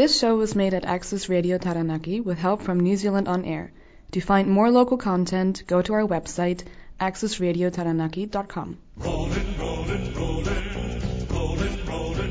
This show was made at Access Radio Taranaki with help from New Zealand On Air. To find more local content, go to our website, accessradiotaranaki.com. Rollin', rollin', rollin', rollin', rollin',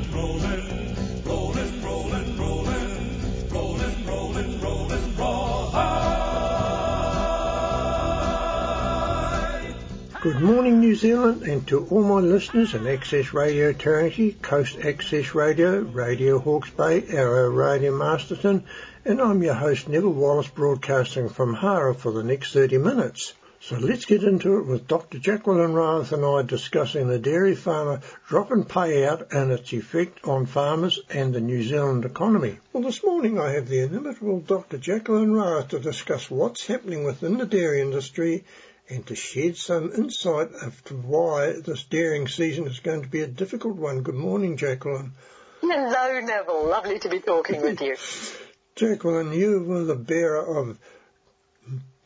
Good morning, New Zealand, and to all my listeners in Access Radio Taranaki, Coast Access Radio, Radio Hawke's Bay, Arrow Radio Masterton, and I'm your host Neville Wallace broadcasting from Hara for the next 30 minutes. So let's get into it with Dr. Jacqueline Rowarth and I discussing the dairy farmer drop and payout and its effect on farmers and the New Zealand economy. Well, this morning I have the inimitable Dr. Jacqueline Rowarth to discuss what's happening within the dairy industry and to shed some insight as to why this dairying season is going to be a difficult one. Good morning, Jacqueline. Hello, Neville. Lovely to be talking with you. Jacqueline, you were the bearer of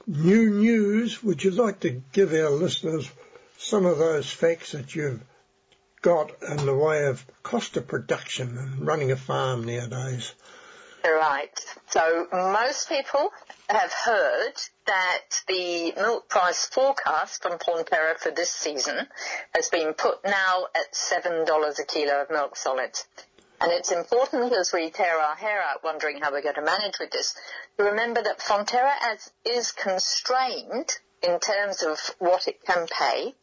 new news. Would you like to give our listeners some of those facts that you've got in the way of cost of production and running a farm nowadays? Right. So most people have heard that the milk price forecast from Fonterra for this season has been put now at $7 a kilo of milk solids. And it's important as we tear our hair out wondering how we're going to manage with this to remember that Fonterra as, is constrained in terms of what it can pay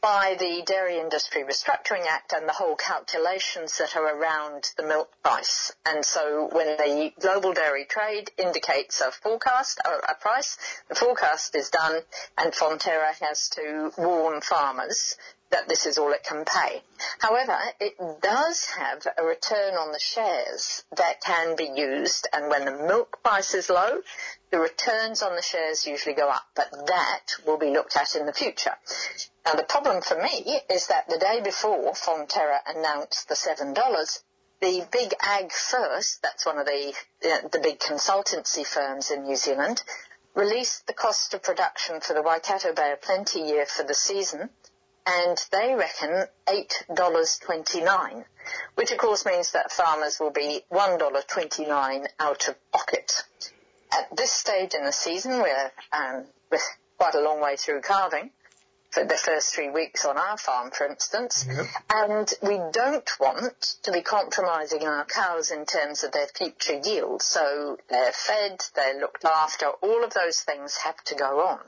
by the Dairy Industry Restructuring Act and the whole calculations that are around the milk price. And so when the global dairy trade indicates a forecast, or a price, the forecast is done and Fonterra has to warn farmers that this is all it can pay. However, it does have a return on the shares that can be used and when the milk price is low, the returns on the shares usually go up, but that will be looked at in the future. Now the problem for me is that the day before Fonterra announced the $7, the big AgFirst, that's one of the, uh, the big consultancy firms in New Zealand, released the cost of production for the Waikato Bay of Plenty year for the season, and they reckon $8.29, which of course means that farmers will be $1.29 out of pocket. At this stage in the season, we're, um, we're quite a long way through calving for the first three weeks on our farm, for instance. Yep. And we don't want to be compromising our cows in terms of their future yield. So they're fed, they're looked after, all of those things have to go on.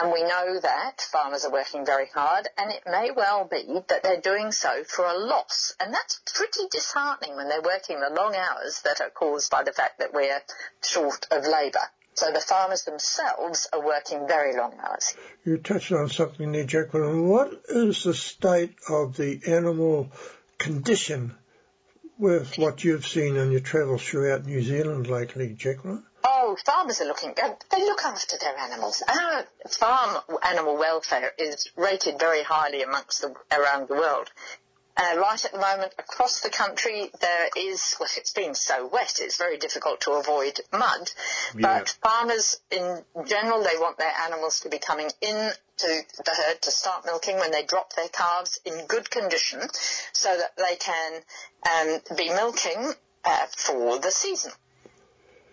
And we know that farmers are working very hard and it may well be that they're doing so for a loss. And that's pretty disheartening when they're working the long hours that are caused by the fact that we're short of labour. So the farmers themselves are working very long hours. You touched on something there, Jacqueline. What is the state of the animal condition with what you've seen on your travels throughout New Zealand lately, Jacqueline? Oh, farmers are looking, uh, they look after their animals. Our farm animal welfare is rated very highly amongst the, around the world. Uh, right at the moment, across the country, there is, well, it's been so wet, it's very difficult to avoid mud. Yeah. But farmers, in general, they want their animals to be coming in to the herd to start milking when they drop their calves in good condition so that they can um, be milking uh, for the season.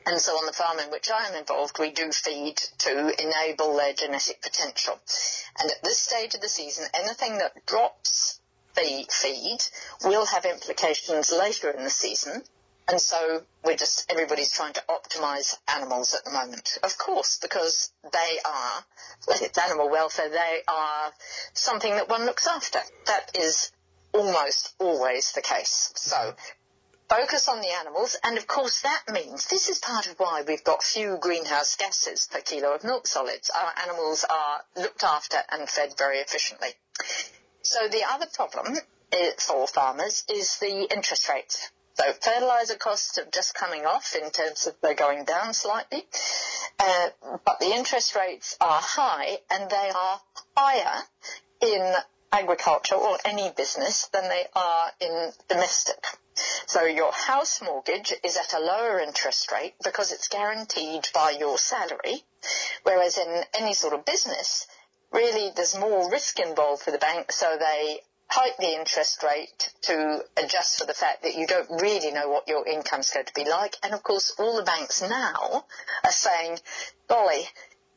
And so on the farm in which I am involved, we do feed to enable their genetic potential. And at this stage of the season, anything that drops the feed will have implications later in the season. And so we're just, everybody's trying to optimize animals at the moment. Of course, because they are, it's animal welfare, they are something that one looks after. That is almost always the case. So focus on the animals, and of course that means this is part of why we've got few greenhouse gases per kilo of milk solids. Our animals are looked after and fed very efficiently. So the other problem for farmers is the interest rates. So fertilizer costs are just coming off in terms of they're going down slightly, uh, but the interest rates are high and they are higher in agriculture or any business than they are in domestic. So your house mortgage is at a lower interest rate because it's guaranteed by your salary, whereas in any sort of business, really there's more risk involved for the bank, so they hike the interest rate to adjust for the fact that you don't really know what your income's going to be like. And of course, all the banks now are saying, golly,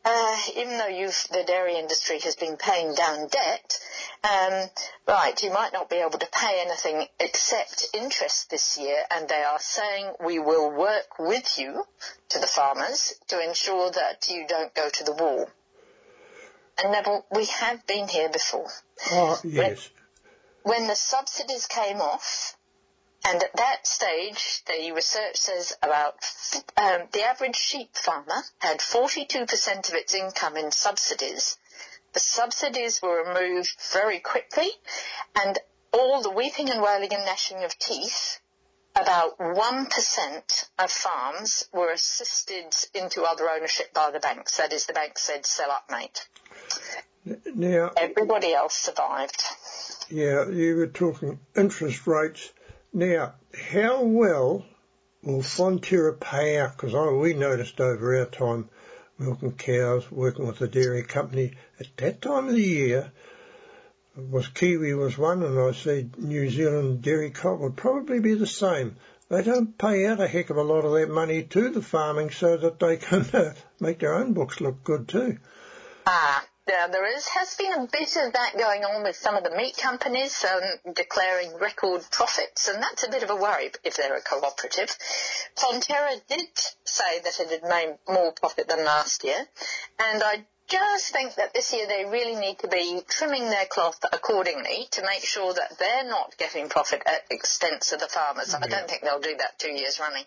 uh, even though you've, the dairy industry has been paying down debt, um, right, you might not be able to pay anything except interest this year, and they are saying we will work with you to the farmers to ensure that you don't go to the wall. And Neville, we have been here before. Oh, yes. When the subsidies came off, and at that stage, the research says about um, the average sheep farmer had 42% of its income in subsidies. The subsidies were removed very quickly, and all the weeping and wailing and gnashing of teeth, about 1% of farms were assisted into other ownership by the banks. That is, the bank said, sell up, mate. Now, Everybody else survived. yeah, you were talking interest rates. Now, how well will Fonterra pay out? Because we noticed over our time milking cows, working with the dairy company, at that time of the year, was Kiwi was one, and I see New Zealand Dairy Co would probably be the same. They don't pay out a heck of a lot of that money to the farming so that they can uh, make their own books look good too. Ah, there, there is, has been a bit of that going on with some of the meat companies um, declaring record profits, and that's a bit of a worry if they're a cooperative. Fonterra did say that it had made more profit than last year, and I just think that this year they really need to be trimming their cloth accordingly to make sure that they're not getting profit at expense of the farmers. I don't think they'll do that two years running.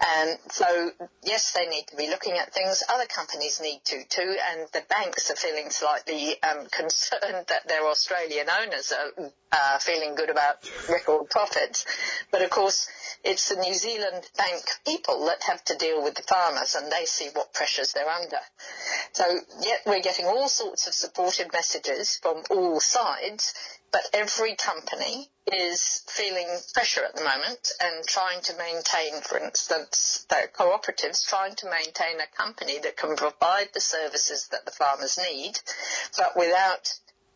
Um, so yes, they need to be looking at things. Other companies need to too, and the banks are feeling slightly um, concerned that their Australian owners are uh, feeling good about record profits. But of course, it's the New Zealand bank people that have to deal with the farmers, and they see what pressures they're under. So yet we're getting all sorts of supportive messages from all sides, but every company is feeling pressure at the moment and trying to maintain, for instance, the cooperatives trying to maintain a company that can provide the services that the farmers need, but without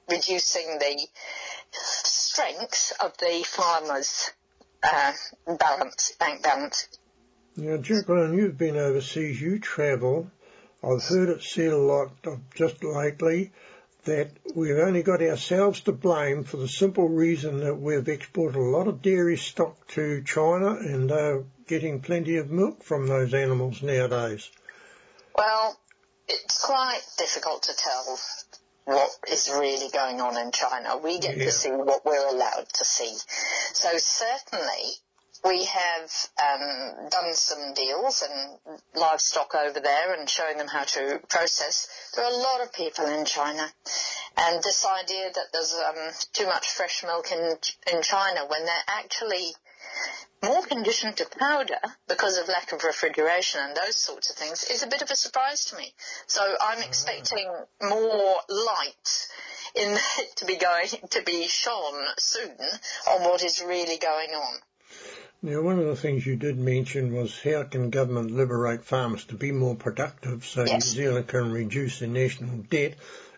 reducing the strength of the farmers' uh, balance, bank balance. Now, Jacqueline, you've been overseas, you travel. I've heard it said a lot just lately that we've only got ourselves to blame for the simple reason that we've exported a lot of dairy stock to China and they're getting plenty of milk from those animals nowadays. Well, it's quite difficult to tell what is really going on in China. We get Yeah. to see what we're allowed to see. So certainly we have um, done some deals and livestock over there and showing them how to process. There are a lot of people in China, and this idea that there's um, too much fresh milk in in China when they're actually more conditioned to powder because of lack of refrigeration and those sorts of things is a bit of a surprise to me. So I'm expecting more light in to be going to be shone soon on what is really going on. Now, one of the things you did mention was how can government liberate farmers to be more productive so Yes. New Zealand can reduce the national debt?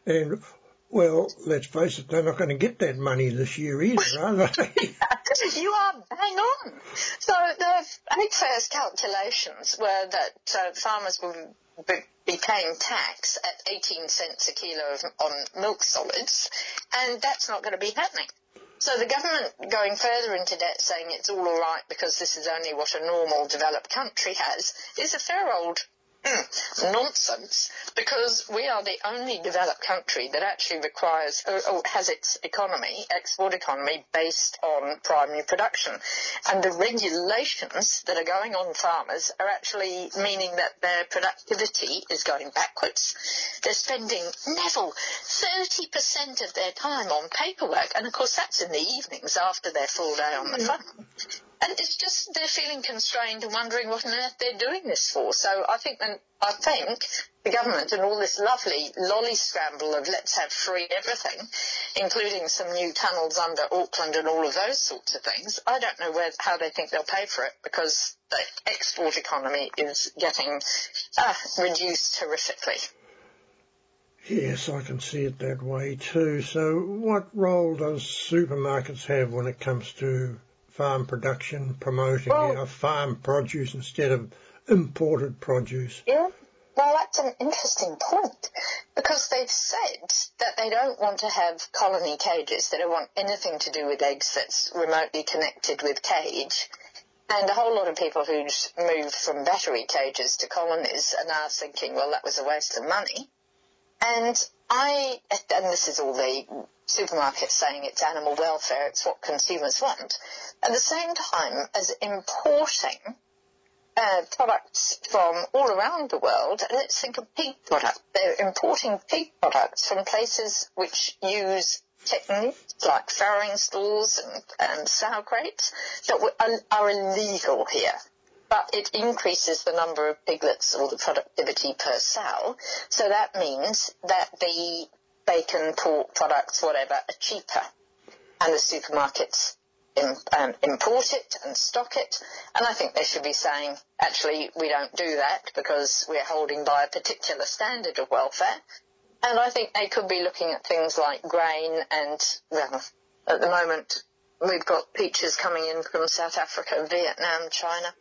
And, well, let's face it, they're not going to get that money this year either, are they? you are bang on. So the AgFirst's calculations were that uh, farmers will be, be paying tax at 18 cents a kilo of, on milk solids, and that's not going to be happening. So the government going further into debt saying it's all alright because this is only what a normal developed country has is a fair old mm, nonsense because we are the only developed country that actually requires or, or has its economy, export economy, based on primary production. And the regulations that are going on farmers are actually meaning that their productivity is going backwards. They're spending, Neville, 30% of their time on paperwork. And of course that's in the evenings after their full day on the farm. And it's just they're feeling constrained and wondering what on earth they're doing this for. So I think that I think the government and all this lovely lolly scramble of let's have free everything, including some new tunnels under Auckland and all of those sorts of things. I don't know where how they think they'll pay for it because the export economy is getting uh, reduced horrifically. Yes, I can see it that way too. So what role does supermarkets have when it comes to farm production, promoting Well- our farm produce instead of imported produce? Yeah. Well, that's an interesting point because they've said that they don't want to have colony cages. They don't want anything to do with eggs that's remotely connected with cage. And a whole lot of people who's moved from battery cages to colonies are now thinking, well, that was a waste of money. And I, and this is all the supermarkets saying it's animal welfare, it's what consumers want. At the same time as importing uh, products from all around the world. Let's think of pig products. They're importing pig products from places which use techniques like farrowing stalls and, and sow crates that are illegal here. But it increases the number of piglets or the productivity per sow. So that means that the bacon, pork products, whatever, are cheaper. And the supermarkets um, import it and stock it. And I think they should be saying, actually, we don't do that because we're holding by a particular standard of welfare. And I think they could be looking at things like grain and, well, at the moment, we've got peaches coming in from South Africa, Vietnam, China.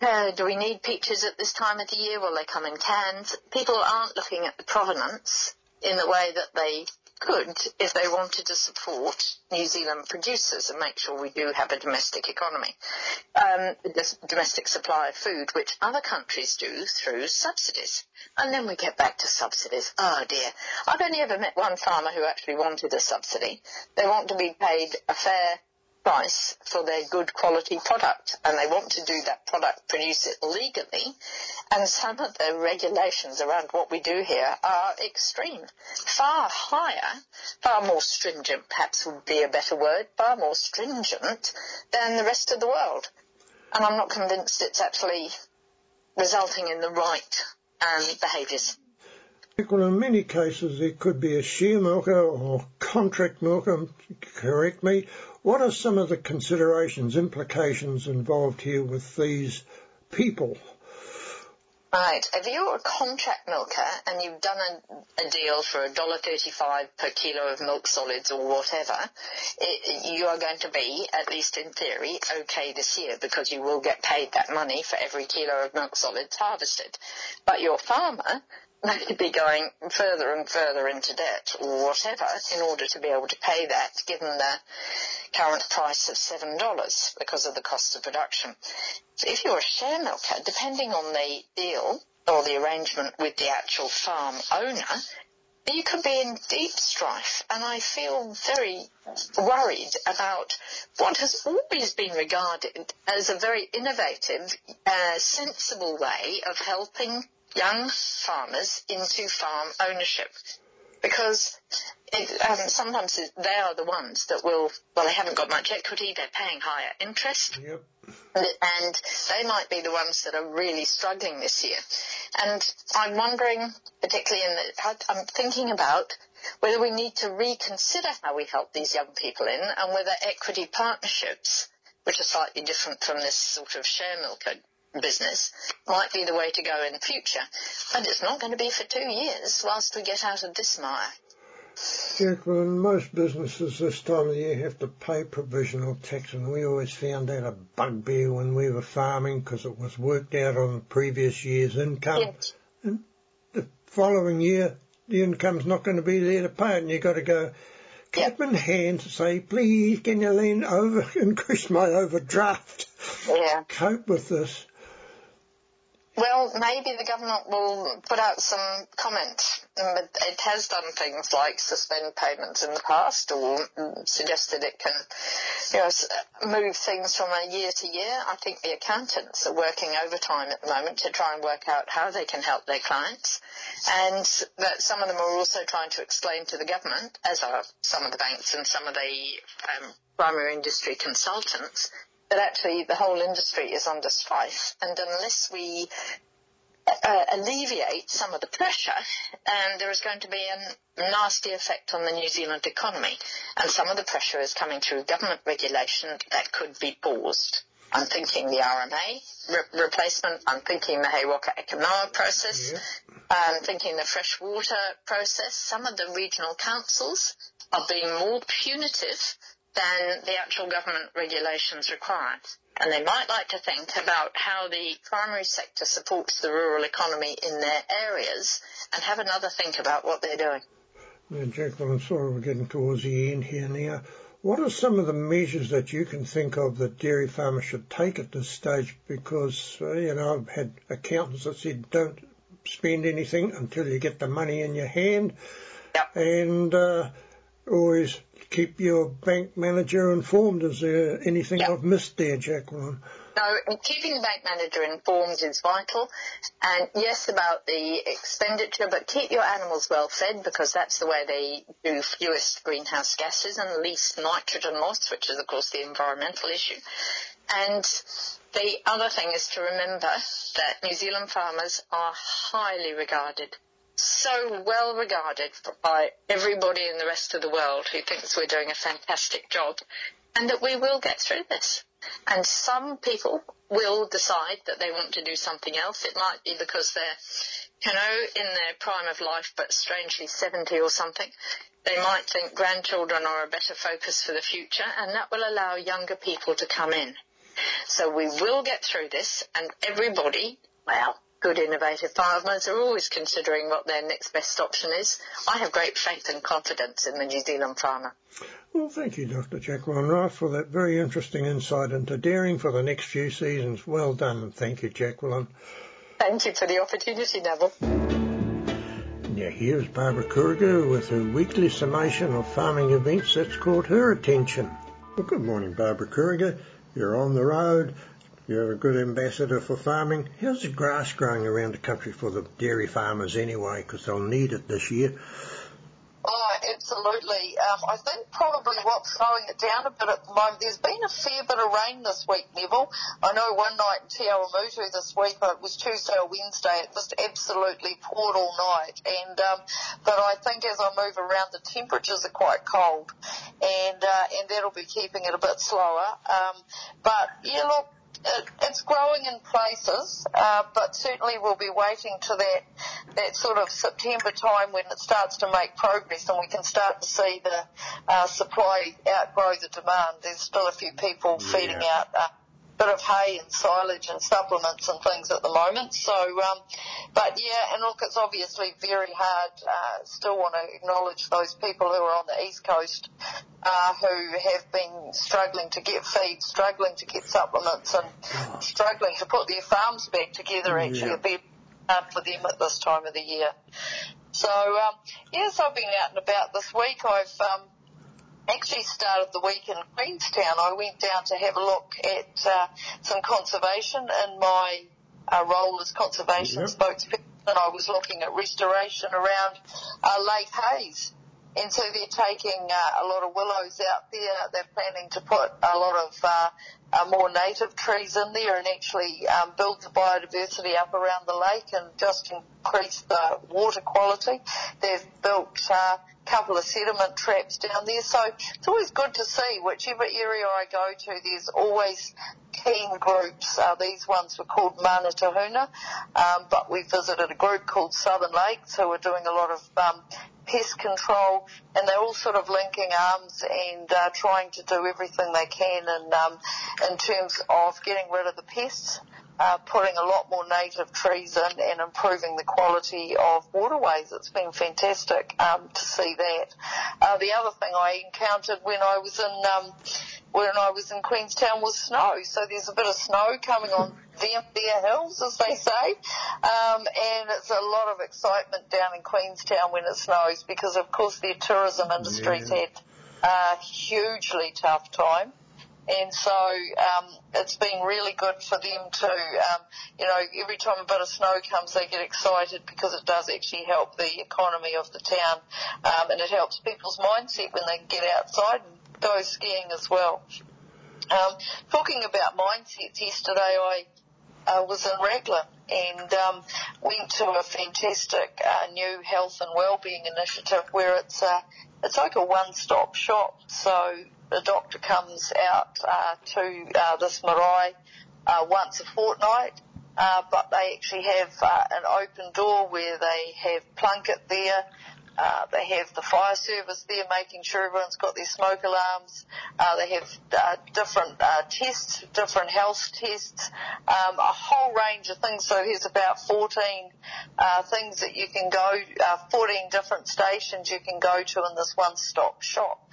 Uh, do we need peaches at this time of the year? Well, they come in cans. People aren't looking at the provenance in the way that they could if they wanted to support New Zealand producers and make sure we do have a domestic economy, um, domestic supply of food, which other countries do through subsidies. And then we get back to subsidies. Oh dear. I've only ever met one farmer who actually wanted a subsidy. They want to be paid a fair price for their good quality product and they want to do that product, produce it legally and some of the regulations around what we do here are extreme. Far higher, far more stringent perhaps would be a better word, far more stringent than the rest of the world. And I'm not convinced it's actually resulting in the right um, behaviours. Well, in many cases, there could be a share milker or contract milker, correct me. What are some of the considerations, implications involved here with these people? Right. If you're a contract milker and you've done a, a deal for a dollar thirty-five per kilo of milk solids or whatever, it, you are going to be, at least in theory, okay this year because you will get paid that money for every kilo of milk solids harvested. But your farmer may be going further and further into debt or whatever in order to be able to pay that given the current price of $7 because of the cost of production. So if you're a share milker, depending on the deal or the arrangement with the actual farm owner, you could be in deep strife and I feel very worried about what has always been regarded as a very innovative, uh, sensible way of helping young farmers into farm ownership because it, um, sometimes they are the ones that will, well, they haven't got much equity, they're paying higher interest, Yep. and they might be the ones that are really struggling this year. And I'm wondering, particularly in the, I'm thinking about whether we need to reconsider how we help these young people in and whether equity partnerships, which are slightly different from this sort of share milker business, might be the way to go in the future. And it's not going to be for two years whilst we get out of this mire. Jacqueline, most businesses this time of year have to pay provisional tax, and we always found that a bugbear when we were farming because it was worked out on the previous year's income. Yes. And The following year, the income's not going to be there to pay it, and you've got to go cap in hand to say, please, can you lean over, increase my overdraft, Yeah. cope with this. Well, maybe the government will put out some comment. But it has done things like suspend payments in the past or mm, suggested it can you know, move things from a year to year. I think the accountants are working overtime at the moment to try and work out how they can help their clients. And that some of them are also trying to explain to the government, as are some of the banks and some of the um, primary industry consultants, that actually the whole industry is under strife. And unless we uh, alleviate some of the pressure, um, there is going to be a nasty effect on the New Zealand economy. And some of the pressure is coming through government regulation that could be paused. I'm thinking the RMA re- replacement. I'm thinking the He Waka Eke Noa process. Yep. I'm thinking the freshwater process. Some of the regional councils are being more punitive than the actual government regulations require. And they might like to think about how the primary sector supports the rural economy in their areas and have another think about what they're doing. Now, Jacqueline, sorry we're getting towards the end here now. What are some of the measures that you can think of that dairy farmers should take at this stage? Because, uh, you know, I've had accountants that said don't spend anything until you get the money in your hand. Yep. And uh, always keep your bank manager informed. Is there anything Yep. I've missed there, Jacqueline? No, keeping the bank manager informed is vital. And yes, about the expenditure, but keep your animals well fed because that's the way they do fewest greenhouse gases and least nitrogen loss, which is of course the environmental issue. And the other thing is to remember that New Zealand farmers are highly regarded so well regarded by everybody in the rest of the world who thinks we're doing a fantastic job and that we will get through this. And some people will decide that they want to do something else. It might be because they're, you know, in their prime of life, but strangely 70 or something. They might think grandchildren are a better focus for the future, and that will allow younger people to come in. So we will get through this, and everybody, well, good innovative farmers are always considering what their next best option is. I have great faith and confidence in the New Zealand farmer. Well, thank you, Dr. Jacqueline Rowarth, for that very interesting insight into dairying for the next few seasons. Well done, and thank you, Jacqueline. Thank you for the opportunity, Neville. Now here's Barbara Kuriger with her weekly summation of farming events that's caught her attention. Well, good morning, Barbara Kuriger. You're on the road. You're a good ambassador for farming. How's the grass growing around the country for the dairy farmers anyway? Because they'll need it this year. Oh, absolutely. Um, I think probably what's slowing it down a bit at the moment, there's been a fair bit of rain this week, Neville. I know one night in Te Awamutu this week, it was Tuesday or Wednesday, it just absolutely poured all night. And, um, but I think as I move around, the temperatures are quite cold. And, uh, and that'll be keeping it a bit slower. Um, but yeah, look, it, it's growing in places, uh, but certainly we'll be waiting to that that sort of September time when it starts to make progress and we can start to see the uh, supply outgrow the demand. There's still a few people feeding out. Uh, bit of hay and silage and supplements and things at the moment. So, um, but yeah, and look, it's obviously very hard. Uh, still want to acknowledge those people who are on the east coast uh, who have been struggling to get feed, struggling to get supplements, and struggling to put their farms back together. Actually, Yeah. a bit hard for them at this time of the year. So, um, yes, I've been out and about this week. I've um, actually started the week in Queenstown. I went down to have a look at uh, some conservation in my uh, role as conservation Yep. spokesperson. And I was looking at restoration around uh, Lake Hayes. And so they're taking uh, a lot of willows out there. They're planning to put a lot of uh, uh, more native trees in there and actually um, build the biodiversity up around the lake and just increase the water quality. They've built uh, a couple of sediment traps down there. So it's always good to see whichever area I go to, there's always keen groups. Uh, these ones were called Mana Tahuna, um, but we visited a group called Southern Lakes who are doing a lot of um, pest control, and they're all sort of linking arms and uh, trying to do everything they can in, um, in terms of getting rid of the pests. Uh, putting a lot more native trees in and improving the quality of waterways. It's been fantastic um, to see that. Uh, the other thing I encountered when I was in um, when I was in Queenstown was snow. So there's a bit of snow coming on them their hills, as they say, um, and it's a lot of excitement down in Queenstown when it snows because, of course, their tourism industry's Yeah. had a hugely tough time. And so um, it's been really good for them to, um, you know, every time a bit of snow comes, they get excited because it does actually help the economy of the town, um, and it helps people's mindset when they get outside and go skiing as well. Um, talking about mindsets, yesterday I uh, was in Raglan and um, went to a fantastic uh, new health and wellbeing initiative where it's uh, it's like a one-stop shop. So the doctor comes out uh, to uh, this marae uh, once a fortnight, uh, but they actually have uh, an open door where they have Plunket there. Uh, they have the fire service there making sure everyone's got their smoke alarms. Uh, they have uh, different uh, tests, different health tests, um, a whole range of things. So there's about 14 uh, things that you can go, uh, 14 different stations you can go to in this one-stop shop.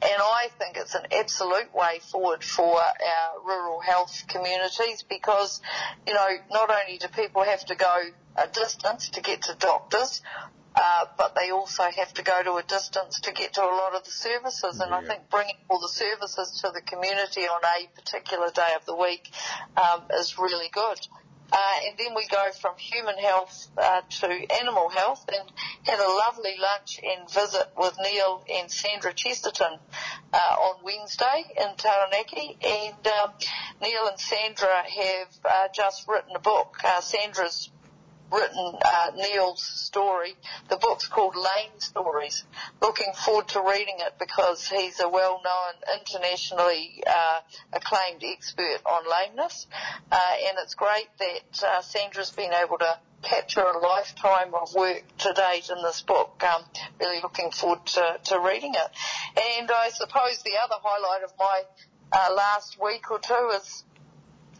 And I think it's an absolute way forward for our rural health communities because, you know, not only do people have to go a distance to get to doctors, uh, but they also have to go to a distance to get to a lot of the services. And I think bringing all the services to the community on a particular day of the week um, is really good. Uh, and then we go from human health uh, to animal health and had a lovely lunch and visit with Neil and Sandra Chesterton uh, on Wednesday in Taranaki. And um, Neil and Sandra have uh, just written a book. Uh, Sandra's written uh, Neil's story. The book's called Lame Stories. Looking forward to reading it because he's a well-known, internationally uh, acclaimed expert on lameness. Uh, and it's great that uh, Sandra's been able to capture a lifetime of work to date in this book. Um, really looking forward to, to reading it. And I suppose the other highlight of my uh, last week or two is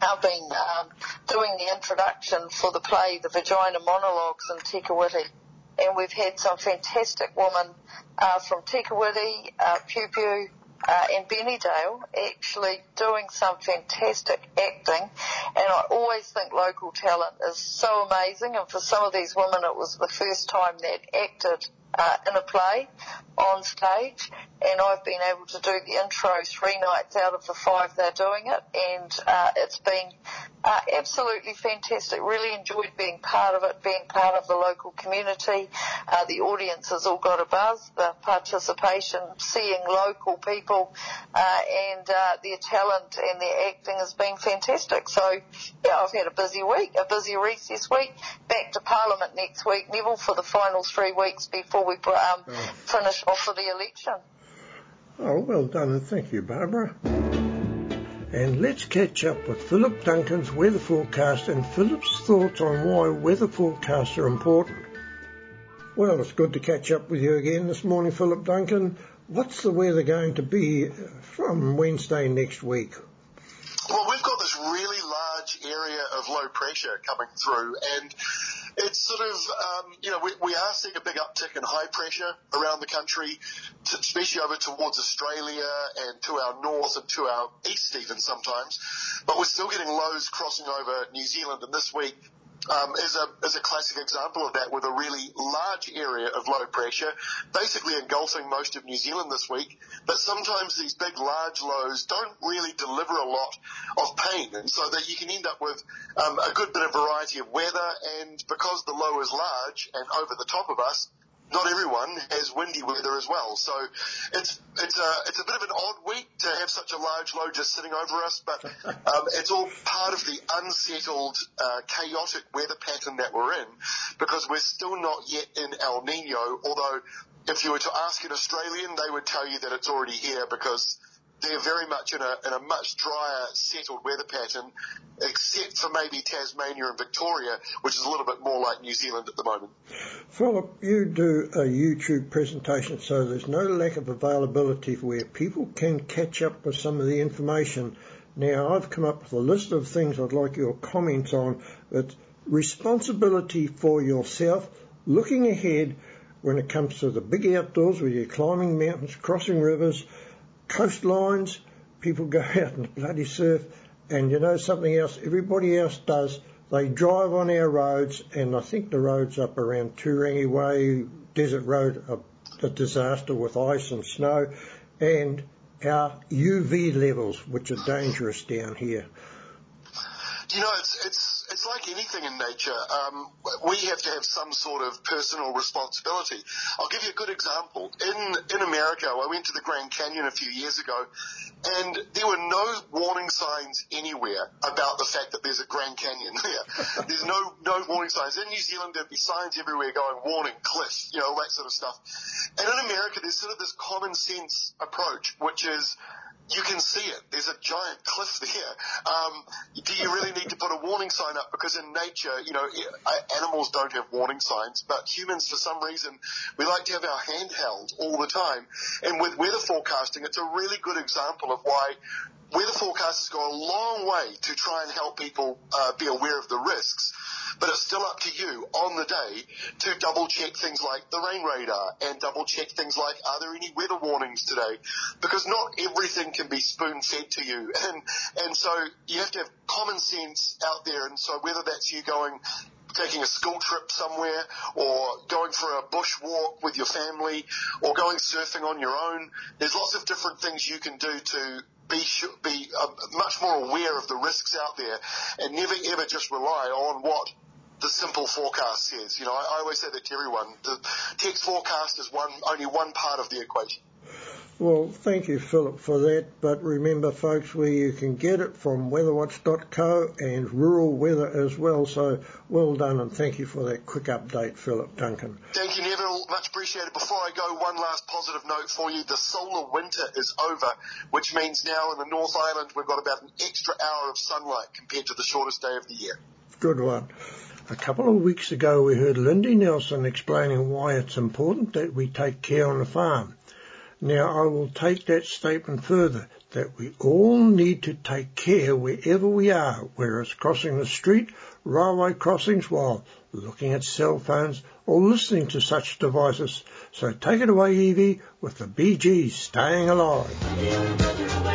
I've been um, doing the introduction for the play The Vagina Monologues in Te Kuiti. And we've had some fantastic women uh, from Te Kuiti, uh, Piopio, uh, and actually doing some fantastic acting. And I always think local talent is so amazing. And for some of these women, it was the first time they'd acted uh, in a play on stage, and I've been able to do the intro three nights out of the five they're doing it, and uh, it's been uh, absolutely fantastic. Really enjoyed being part of it, being part of the local community. Uh, the audience has all got a buzz. The participation, seeing local people, uh, and uh, their talent and their acting has been fantastic. So yeah, I've had a busy week, a busy recess week. Back to Parliament next week, Neville, for the final three weeks before we um, finish off for the election. Oh, well done, and thank you, Barbara. And let's catch up with Philip Duncan's weather forecast and Philip's thoughts on why weather forecasts are important. Well, it's good to catch up with you again this morning, Philip Duncan. What's the weather going to be from Wednesday next week? Well, we've got this really large area of low pressure coming through, and it's sort of, um, you know, we, we are seeing a big uptick in high pressure around the country, to, especially over towards Australia and to our north and to our east even sometimes. But we're still getting lows crossing over New Zealand, and this week um, is a is a classic example of that with a really large area of low pressure, basically engulfing most of New Zealand this week. But sometimes these big large lows don't really deliver a lot of pain, and so that you can end up with um, a good bit of variety of weather. And because the low is large and over the top of us, not everyone has windy weather as well. So it's it's a it's a bit of an odd week to have such a large low just sitting over us, but um, it's all part of the unsettled, uh, chaotic weather pattern that we're in, because we're still not yet in El Nino. Although, if you were to ask an Australian, they would tell you that it's already here because they're very much in a in a much drier, settled weather pattern, except for maybe Tasmania and Victoria, which is a little bit more like New Zealand at the moment. Philip, you do a YouTube presentation, so there's no lack of availability where people can catch up with some of the information. Now, I've come up with a list of things I'd like your comments on. It's responsibility for yourself, looking ahead when it comes to the big outdoors where you're climbing mountains, crossing rivers, coastlines, people go out and bloody surf, and you know something else everybody else does, they drive on our roads, and I think the roads up around Turangi Way, Desert Road, are a disaster with ice and snow, and our UV levels, which are dangerous down here. You know, it's it's it's like anything in nature. Um, we have to have some sort of personal responsibility. I'll give you a good example. In in America, I went to the Grand Canyon a few years ago, and there were no warning signs anywhere about the fact that there's a Grand Canyon there. there's no no warning signs. In New Zealand, there'd be signs everywhere going warning cliff, you know, all that sort of stuff. And in America, there's sort of this common sense approach, which is you can see it. There's a giant cliff there. Um, do you really need to put a warning sign up? Because in nature, you know, animals don't have warning signs, but humans, for some reason, we like to have our hand held all the time. And with weather forecasting, it's a really good example of why weather forecasters go a long way to try and help people uh, be aware of the risks. But it's still up to you on the day to double check things like the rain radar and double check things like are there any weather warnings today? Because not everything can be spoon fed to you. And, and so you have to have common sense out there. And so whether that's you going taking a school trip somewhere or going for a bush walk with your family or going surfing on your own. There's lots of different things you can do to be be uh, much more aware of the risks out there and never ever just rely on what the simple forecast says. You know, I, I always say that to everyone. The text forecast is one only one part of the equation. Well, thank you, Philip, for that. But remember, folks, where you can get it from weatherwatch.co and rural weather as well. So well done, and thank you for that quick update, Philip Duncan. Thank you, Neville. Much appreciated. Before I go, one last positive note for you. The solar winter is over, which means now in the North Island we've got about an extra hour of sunlight compared to the shortest day of the year. Good one. A couple of weeks ago, we heard Lindy Nelson explaining why it's important that we take care on the farm. Now I will take that statement further, that we all need to take care wherever we are, whether it's crossing the street, railway crossings while looking at cell phones or listening to such devices. So take it away, Evie, with the Gees staying alive.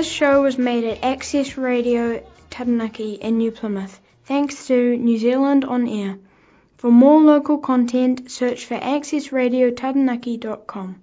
This show was made at Access Radio Taranaki in New Plymouth, thanks to New Zealand On Air. For more local content, search for accessradiotaranaki.com.